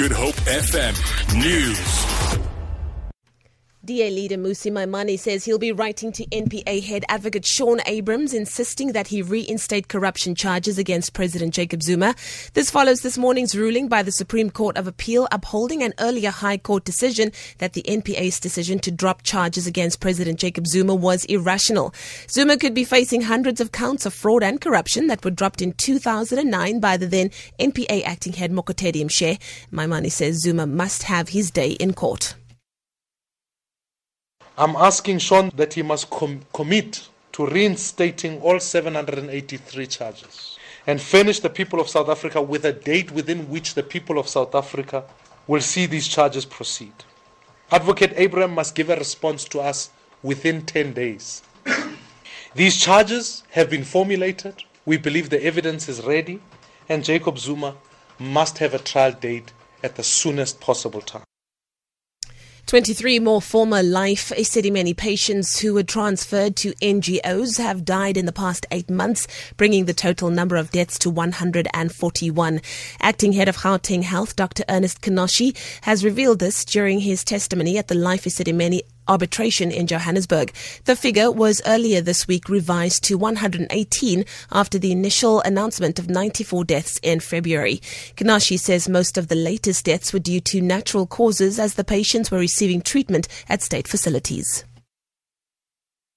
Good Hope FM News. DA leader Mmusi Maimane says he'll be writing to NPA head advocate Shaun Abrahams, insisting that he reinstate corruption charges against President Jacob Zuma. This follows this morning's ruling by the Supreme Court of Appeal upholding an earlier High Court decision that the NPA's decision to drop charges against President Jacob Zuma was irrational. Zuma could be facing hundreds of counts of fraud and corruption that were dropped in 2009 by the then NPA acting head Mokotedi Mpshe. Maimane says Zuma must have his day in court. I'm asking Shaun that he must com- commit to reinstating all 783 charges and furnish the people of South Africa with a date within which the people of South Africa will see these charges proceed. Advocate Abraham must give a response to us within 10 days. These charges have been formulated. We believe the evidence is ready, and Jacob Zuma must have a trial date at the soonest possible time. 23 more former Life Esidimeni patients who were transferred to NGOs have died in the past eight months, bringing the total number of deaths to 141. Acting head of Gauteng Health, Dr. Ernest Kenoshi, has revealed this during his testimony at the Life Esidimeni arbitration in Johannesburg. The figure was earlier this week revised to 118 after the initial announcement of 94 deaths in February. Kenoshi says most of the latest deaths were due to natural causes as the patients were receiving treatment at state facilities.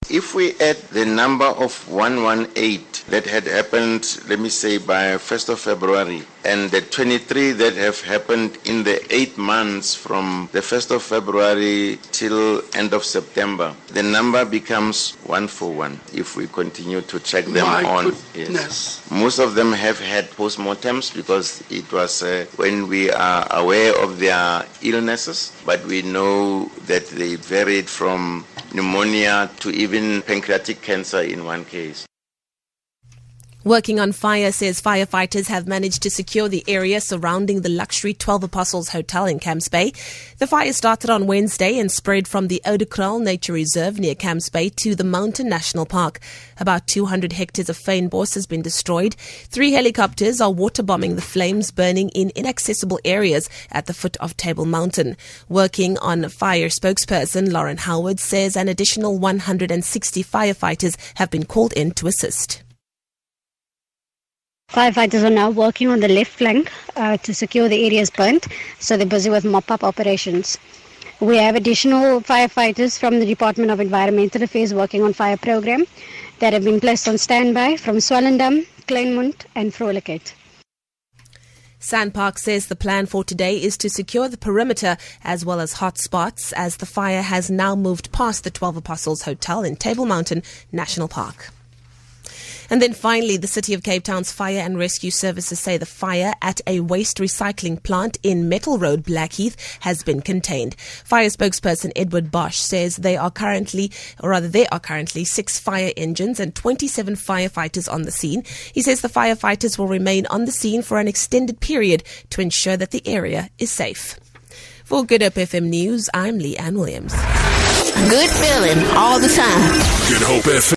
If we add the number of 118 that had happened, let me say, by 1st of February, and the 23 that have happened in the eight months from the 1st of February till end of September, the number becomes one for one if we continue to check them My on. Yes. Most of them have had postmortems because it was uh, when we are aware of their illnesses, but we know that they varied from pneumonia to even pancreatic cancer in one case. Working on fire says firefighters have managed to secure the area surrounding the luxury 12 Apostles Hotel in Camps Bay. The fire started on Wednesday and spread from the Oudekraal Nature Reserve near Camps Bay to the Mountain National Park. About 200 hectares of fynbos has been destroyed. Three helicopters are water bombing the flames burning in inaccessible areas at the foot of Table Mountain. Working on fire spokesperson Lauren Howard says an additional 160 firefighters have been called in to assist. Firefighters are now working on the left flank uh, to secure the areas burnt, so they're busy with mop up operations. We have additional firefighters from the Department of Environmental Affairs working on fire program that have been placed on standby from Swellendam, Kleinmond, and Vrolijkheid. Sandpark says the plan for today is to secure the perimeter as well as hot spots as the fire has now moved past the 12 Apostles Hotel in Table Mountain National Park. And then finally, the City of Cape Town's fire and rescue services say the fire at a waste recycling plant in Metal Road, Blackheath, has been contained. Fire spokesperson Edward Bosch says they are currently, or rather, there are currently six fire engines and 27 firefighters on the scene. He says the firefighters will remain on the scene for an extended period to ensure that the area is safe. For Good Hope FM News, I'm Lee Ann Williams. Good feeling all the time. Good Hope FM.